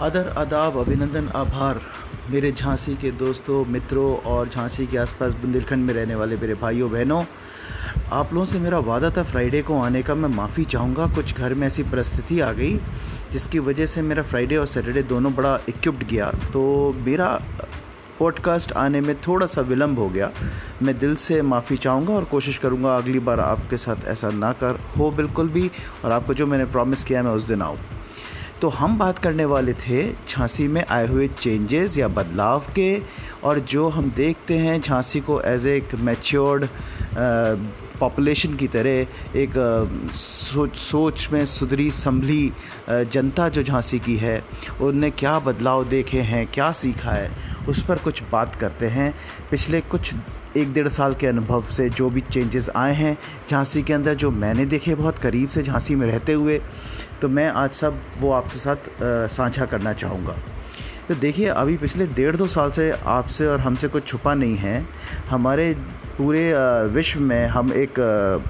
आदर, आदाब, अभिनंदन, आभार। मेरे झांसी के दोस्तों, मित्रों और झांसी के आसपास बुंदेलखंड में रहने वाले मेरे भाइयों, बहनों, आप लोगों से मेरा वादा था फ्राइडे को आने का। मैं माफ़ी चाहूँगा। कुछ घर में ऐसी परिस्थिति आ गई जिसकी वजह से मेरा फ्राइडे और सैटरडे दोनों बड़ा इक्विप्ड गया। तो मेरा पॉडकास्ट आने में थोड़ा सा विलम्ब हो गया। मैं दिल से माफ़ी चाहूँगा और कोशिश करूँगा अगली बार आपके साथ ऐसा ना कर। हो बिल्कुल भी। और आपको जो मैंने प्रॉमिस किया मैं उस दिन आऊँ। तो हम बात करने वाले थे झांसी में आए हुए चेंजेस या बदलाव के और जो हम देखते हैं झांसी को एज एक मैच्योर्ड पॉपुलेशन की तरह, एक सोच सोच में सुधरी, संभली जनता जो झांसी की है, उनने क्या बदलाव देखे हैं, क्या सीखा है, उस पर कुछ बात करते हैं। पिछले कुछ एक डेढ़ साल के अनुभव से जो भी चेंजेस आए हैं, झांसी के अंदर जो मैंने देखे, बहुत करीब से झांसी में रहते हुए तो मैं आज सब वो आपके साथ साझा करना चाहूँगा। तो देखिए, अभी पिछले डेढ़ दो साल से आपसे और हमसे कुछ छुपा नहीं है। हमारे पूरे विश्व में हम एक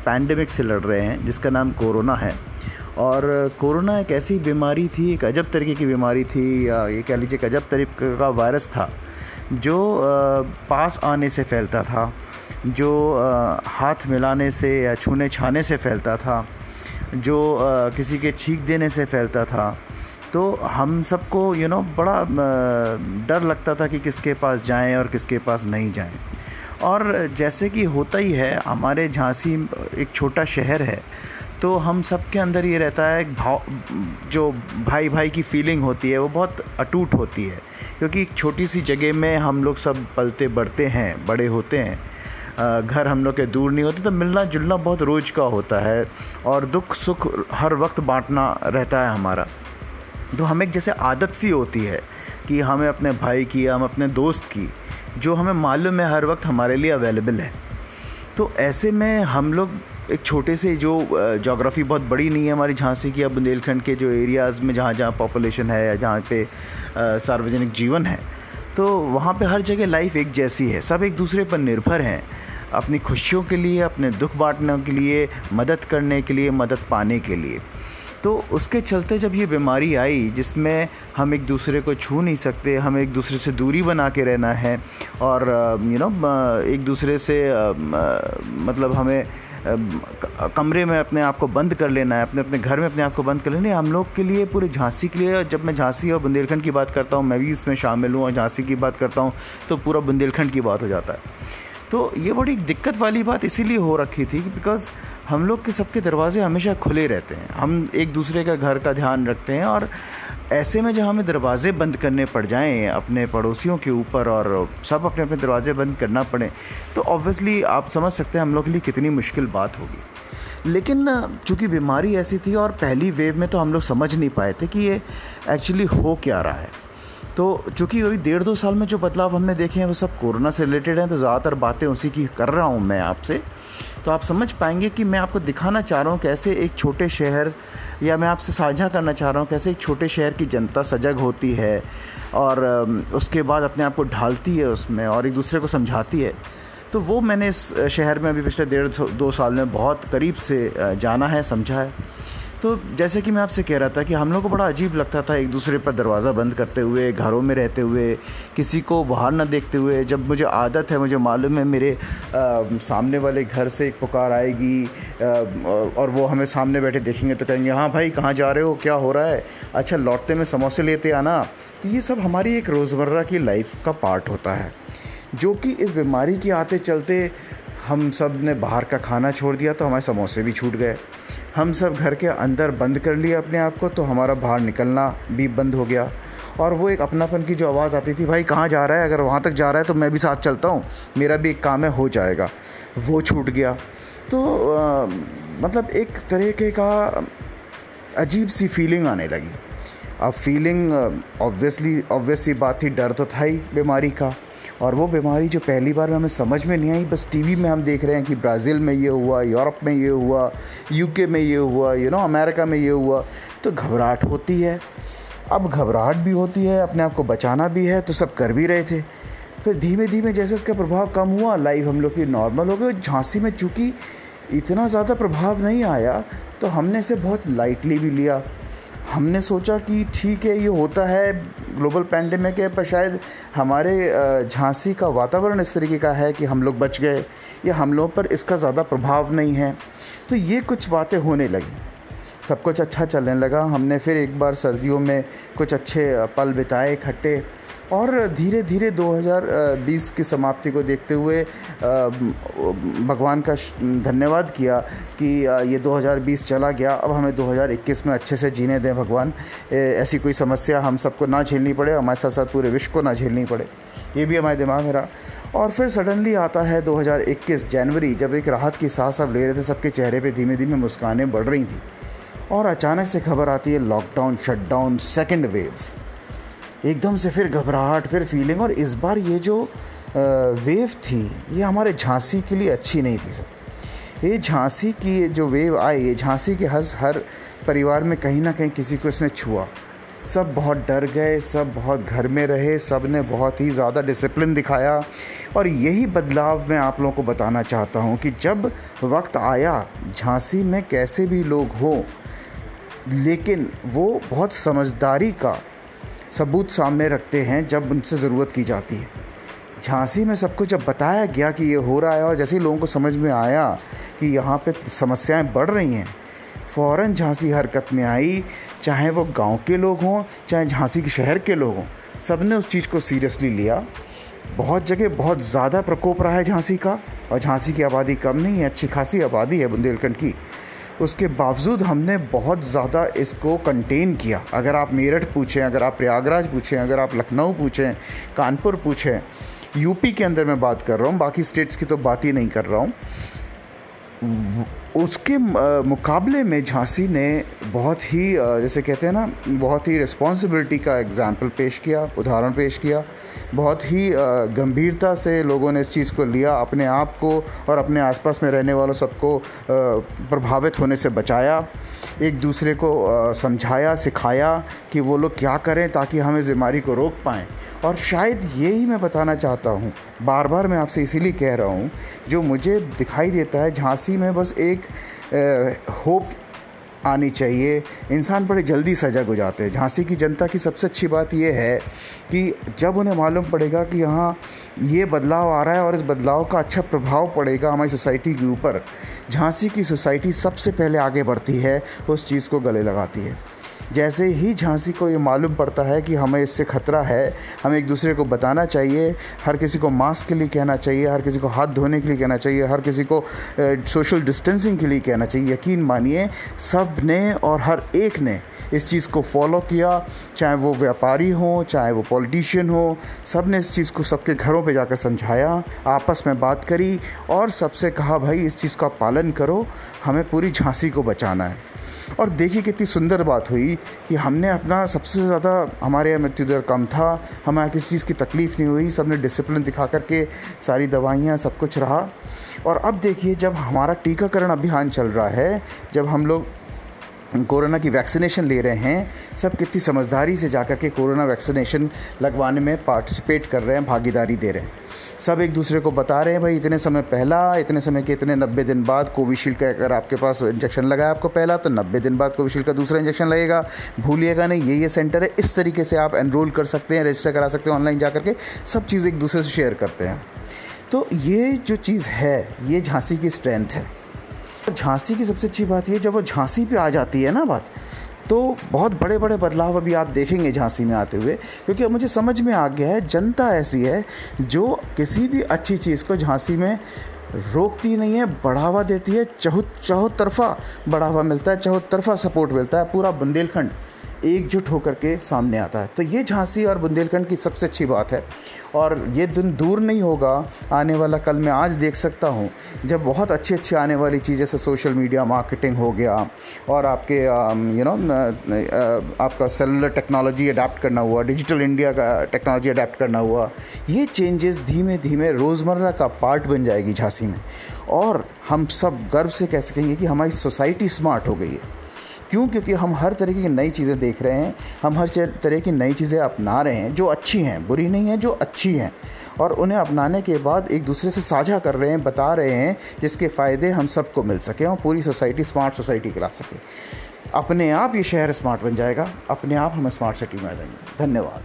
पैंडमिक से लड़ रहे हैं, जिसका नाम कोरोना है। और कोरोना एक ऐसी बीमारी थी, एक अजब तरीके की बीमारी थी, या ये कह लीजिए एक अजब तरीके का वायरस था, जो पास आने से फैलता था, जो हाथ मिलाने से या छूने छाने से फैलता था, जो किसी के छींक देने से फैलता था तो हम सबको यू नो बड़ा डर लगता था कि किसके पास जाएँ और किसके पास नहीं जाएँ। और जैसे कि होता ही है, हमारे झांसी एक छोटा शहर है तो हम सब के अंदर ये रहता है भाव, जो भाई भाई की फीलिंग होती है, वो बहुत अटूट होती है। क्योंकि एक छोटी सी जगह में हम लोग सब पलते बढ़ते हैं, बड़े होते हैं। घर हम लोग के दूर नहीं होते तो मिलना जुलना बहुत रोज का होता है, और दुख सुख हर वक्त बांटना रहता है हमारा। तो हमें एक जैसे आदत सी होती है कि हमें अपने भाई की, हम अपने दोस्त की, जो हमें मालूम है हर वक्त हमारे लिए अवेलेबल है। तो ऐसे में हम लोग एक छोटे से जो जोग्राफ़ी बहुत बड़ी नहीं है हमारी झांसी की या बुंदेलखंड के जो एरियाज़ में जहाँ जहाँ पॉपुलेशन है या जहाँ पे सार्वजनिक जीवन है तो वहाँ पे हर जगह लाइफ एक जैसी है। सब एक दूसरे पर निर्भर हैं अपनी खुशियों के लिए, अपने दुख बांटने के लिए, मदद करने के लिए, मदद पाने के लिए। तो उसके चलते जब ये बीमारी आई, जिसमें हम एक दूसरे को छू नहीं सकते, हमें एक दूसरे से दूरी बना के रहना है, और यू नो एक दूसरे से मतलब हमें कमरे में अपने आप को बंद कर लेना है, अपने अपने घर में अपने आप को बंद कर लेना है। हम लोग के लिए पूरे झांसी के लिए, जब मैं झांसी और बुंदेलखंड की बात करता हूँ, मैं भी इसमें शामिल हूँ और झांसी की बात करता हूँ तो पूरा बुंदेलखंड की बात हो जाता है। तो ये बड़ी दिक्कत वाली बात इसीलिए हो रखी थी बिकॉज़ हम लोग के सबके दरवाजे हमेशा खुले रहते हैं। हम एक दूसरे का घर का ध्यान रखते हैं और ऐसे में जब हमें दरवाज़े बंद करने पड़ जाएँ, अपने पड़ोसियों के ऊपर और सब अपने अपने दरवाजे बंद करना पड़े तो ऑब्वियसली आप समझ सकते हैं हम लोग के लिए कितनी मुश्किल बात होगी। लेकिन चूँकि बीमारी ऐसी थी और पहली वेव में तो हम लोग समझ नहीं पाए थे कि ये एक्चुअली हो क्या रहा है। तो चूँकि अभी डेढ़ दो साल में जो बदलाव हमने देखे हैं, वो सब कोरोना से रिलेटेड हैं तो ज़्यादातर बातें उसी की कर रहा हूँ मैं आपसे। तो आप समझ पाएँगे कि मैं आपको दिखाना चाह रहा हूँ कैसे एक छोटे शहर, या मैं आपसे साझा करना चाह रहा हूँ कैसे एक छोटे शहर की जनता सजग होती है, और उसके बाद अपने आप को ढालती है उसमें और एक दूसरे को समझाती है। तो वो मैंने इस शहर में अभी पिछले डेढ़ दो साल में बहुत करीब से जाना है, समझा है। तो जैसे कि मैं आपसे कह रहा था कि हम लोग को बड़ा अजीब लगता था एक दूसरे पर दरवाज़ा बंद करते हुए घरों में रहते हुए किसी को बाहर ना देखते हुए। जब मुझे आदत है मुझे मालूम है मेरे आ, सामने वाले घर से एक पुकार आएगी आ, और वो हमें सामने बैठे देखेंगे तो कहेंगे हाँ भाई कहाँ जा रहे हो? क्या हो रहा है? अच्छा लौटते में समोसे लेते आना। तो ये सब हमारी एक रोज़मर्रा की लाइफ का पार्ट होता है जो कि इस बीमारी के आते चलते हम सबने बाहर का खाना छोड़ दिया तो हमारे समोसे भी छूट गए। हम सब घर के अंदर बंद कर लिए अपने आप को तो हमारा बाहर निकलना भी बंद हो गया। और वो एक अपनापन की जो आवाज़ आती थी भाई कहाँ जा रहा है? अगर वहाँ तक जा रहा है तो मैं भी साथ चलता हूँ। मेरा भी एक काम है हो जाएगा। वो छूट गया। तो आ, मतलब एक तरीके का अजीब सी फीलिंग आने लगी। अब फीलिंग ऑब्वियसली ऑब्वियसली बात थी डर तो था ही बीमारी का। और वो बीमारी जो पहली बार में हमें समझ में नहीं आई, बस टीवी में हम देख रहे हैं कि ब्राज़ील में ये हुआ, यूरोप में ये हुआ यूके में ये हुआ यू नो अमेरिका में ये हुआ तो घबराहट होती है। अब घबराहट भी होती है, अपने आप को बचाना भी है तो सब कर भी रहे थे। फिर धीमे धीमे जैसे इसका प्रभाव कम हुआ लाइफ हम लोग की नॉर्मल हो गई झांसी में चूँकि इतना ज़्यादा प्रभाव नहीं आया तो हमने इसे बहुत लाइटली भी लिया। हमने सोचा कि ठीक है, ये होता है ग्लोबल पैंडमिक है, पर शायद हमारे झांसी का वातावरण इस तरीके का है कि हम लोग बच गए या हम लोगों पर इसका ज़्यादा प्रभाव नहीं है। तो ये कुछ बातें होने लगी। सब कुछ अच्छा चलने लगा। हमने फिर एक बार सर्दियों में कुछ अच्छे पल बिताए इकट्ठे। और धीरे धीरे 2020 की समाप्ति को देखते हुए भगवान का धन्यवाद किया कि ये 2020 चला गया। अब हमें 2021 में अच्छे से जीने दें भगवान। ऐसी कोई समस्या हम सबको ना झेलनी पड़े, हमारे साथ साथ पूरे विश्व को ना झेलनी पड़े। ये भी हमारे दिमाग में रहा। और फिर सडनली आता है 2021 जनवरी, जब एक राहत की सांस अब ले रहे थे, सबके चेहरे पे धीमे धीमे मुस्कानें बढ़ रही थी। और अचानक से खबर आती है लॉकडाउन शटडाउन सेकेंड वेव एकदम से फिर घबराहट, फिर फीलिंग और इस बार ये जो वेव थी, ये हमारे झांसी के लिए अच्छी नहीं थी सर। ये झांसी की जो वेव आई, ये झांसी के हज हर परिवार में कहीं ना कहीं किसी को इसने छुआ। सब बहुत डर गए, सब बहुत घर में रहे सबने बहुत ही ज़्यादा डिसिप्लिन दिखाया। और यही बदलाव मैं आप लोगों को बताना चाहता हूँ कि जब वक्त आया, झांसी में कैसे भी लोग हों, लेकिन वो बहुत समझदारी का सबूत सामने रखते हैं जब उनसे ज़रूरत की जाती है। झांसी में सबको जब बताया गया कि ये हो रहा है और जैसे ही लोगों को समझ में आया कि यहाँ पे समस्याएँ बढ़ रही हैं फ़ौर झांसी हरकत में आई, चाहे वो गाँव के लोग हों, चाहे झांसी के शहर के लोग हों सबने उस चीज़ को सीरियसली लिया। बहुत जगह बहुत ज़्यादा प्रकोप रहा है झांसी का, और झांसी की आबादी कम नहीं है, अच्छी खासी आबादी है बुंदेलखंड की। उसके बावजूद हमने बहुत ज़्यादा इसको कंटेन किया। अगर आप मेरठ पूछें, अगर आप प्रयागराज पूछें, अगर आप लखनऊ पूछें, कानपुर पूछें, यूपी के अंदर मैं बात कर रहा हूँ, बाकी स्टेट्स की तो बात ही नहीं कर रहा हूँ। उसके मुकाबले में झांसी ने बहुत ही जैसे कहते हैं ना, बहुत ही रिस्पॉन्सिबिलिटी का एग्ज़ाम्पल पेश किया, उदाहरण पेश किया। बहुत ही गंभीरता से लोगों ने इस चीज़ को लिया, अपने आप को और अपने आसपास में रहने वालों सबको प्रभावित होने से बचाया, एक दूसरे को समझाया, सिखाया कि वो लोग क्या करें ताकि हम इस बीमारी को रोक पाएँ। और शायद यही मैं बताना चाहता हूँ, बार बार मैं आपसे इसीलिए कह रहा हूँ, जो मुझे दिखाई देता है, झांसी में बस एक होप आनी चाहिए। इंसान बड़े जल्दी सजग हो जाते हैं। झांसी की जनता की सबसे अच्छी बात यह है कि जब उन्हें मालूम पड़ेगा कि यहाँ ये बदलाव आ रहा है और इस बदलाव का अच्छा प्रभाव पड़ेगा हमारी सोसाइटी के ऊपर, झांसी की सोसाइटी सबसे पहले आगे बढ़ती है, उस चीज़ को गले लगाती है। जैसे ही झांसी को ये मालूम पड़ता है कि हमें इससे ख़तरा है, हमें एक दूसरे को बताना चाहिए। हर किसी को मास्क के लिए कहना चाहिए, हर किसी को हाथ धोने के लिए कहना चाहिए, हर किसी को सोशल डिस्टेंसिंग के लिए कहना चाहिए। यकीन मानिए, सबने और हर एक ने इस चीज़ को फॉलो किया। चाहे वो व्यापारी हो, चाहे वो पॉलिटिशियन हो, सबने इस चीज़ को सबके घरों पे जाकर समझाया, आपस में बात करी और सबसे कहा, भाई, इस चीज़ का पालन करो, हमें पूरी झांसी को बचाना है। और देखिए कितनी सुंदर बात हुई कि हमने अपना सबसे ज़्यादा, हमारे यहाँ मृत्यु दर कम था, हमें किसी चीज़ की तकलीफ़ नहीं हुई सबने डिसिप्लिन दिखा करके सारी दवाइयाँ, सब कुछ रहा। और अब देखिए जब हमारा टीकाकरण अभियान चल रहा है, जब हम लोग कोरोना की वैक्सीनेशन ले रहे हैं। सब कितनी समझदारी से जाकर के कोरोना वैक्सीनेशन लगवाने में पार्टिसिपेट कर रहे हैं, भागीदारी दे रहे हैं। सब एक दूसरे को बता रहे हैं, भाई, इतने समय पहला, इतने समय के इतने नब्बे दिन बाद कोविशील्ड का अगर आपके पास इंजेक्शन लगा है आपको पहला तो नब्बे दिन बाद कोविशील्ड का दूसरा इंजेक्शन लगेगा। भूलिएगा नहीं, ये ये सेंटर है, इस तरीके से आप एनरोल कर सकते हैं, रजिस्टर करा सकते हैं ऑनलाइन जा करके सब चीज़ एक दूसरे से शेयर करते हैं। तो ये जो चीज़ है, ये झांसी की स्ट्रेंथ है। झांसी की सबसे अच्छी बात यह जब वो झांसी पे आ जाती है ना बात तो बहुत बड़े बड़े बदलाव अभी आप देखेंगे झांसी में आते हुए, क्योंकि अब मुझे समझ में आ गया है, जनता ऐसी है जो किसी भी अच्छी चीज़ को झांसी में रोकती नहीं है, बढ़ावा देती है चहु चौतरफा बढ़ावा मिलता है चौतरफा सपोर्ट मिलता है, पूरा बुंदेलखंड। एकजुट होकर के सामने आता है। तो ये झांसी और बुंदेलखंड की सबसे अच्छी बात है। और ये दिन दूर नहीं होगा, आने वाला कल मैं आज देख सकता हूँ। जब बहुत अच्छी अच्छी आने वाली चीज़, जैसे सोशल मीडिया मार्केटिंग हो गया, और आपके यू नो आपका सेलुलर टेक्नोलॉजी अडाप्ट करना हुआ डिजिटल इंडिया का टेक्नोलॉजी अडाप्ट करना हुआ, ये चेंजेस धीमे धीमे रोज़मर्रा का पार्ट बन जाएगी झांसी में। और हम सब गर्व से कह सकेंगे कि हमारी सोसाइटी स्मार्ट हो गई है। क्यों? क्योंकि हम हर तरह की नई चीज़ें देख रहे हैं, हम हर तरह की नई चीज़ें अपना रहे हैं, जो अच्छी हैं, बुरी नहीं हैं, जो अच्छी हैं। और उन्हें अपनाने के बाद एक दूसरे से साझा कर रहे हैं, बता रहे हैं, जिसके फ़ायदे हम सबको मिल सकें और पूरी सोसाइटी, स्मार्ट सोसाइटी करा सके। अपने आप ये शहर स्मार्ट बन जाएगा, अपने आप हम स्मार्ट सिटी में आ जाएँगे। धन्यवाद।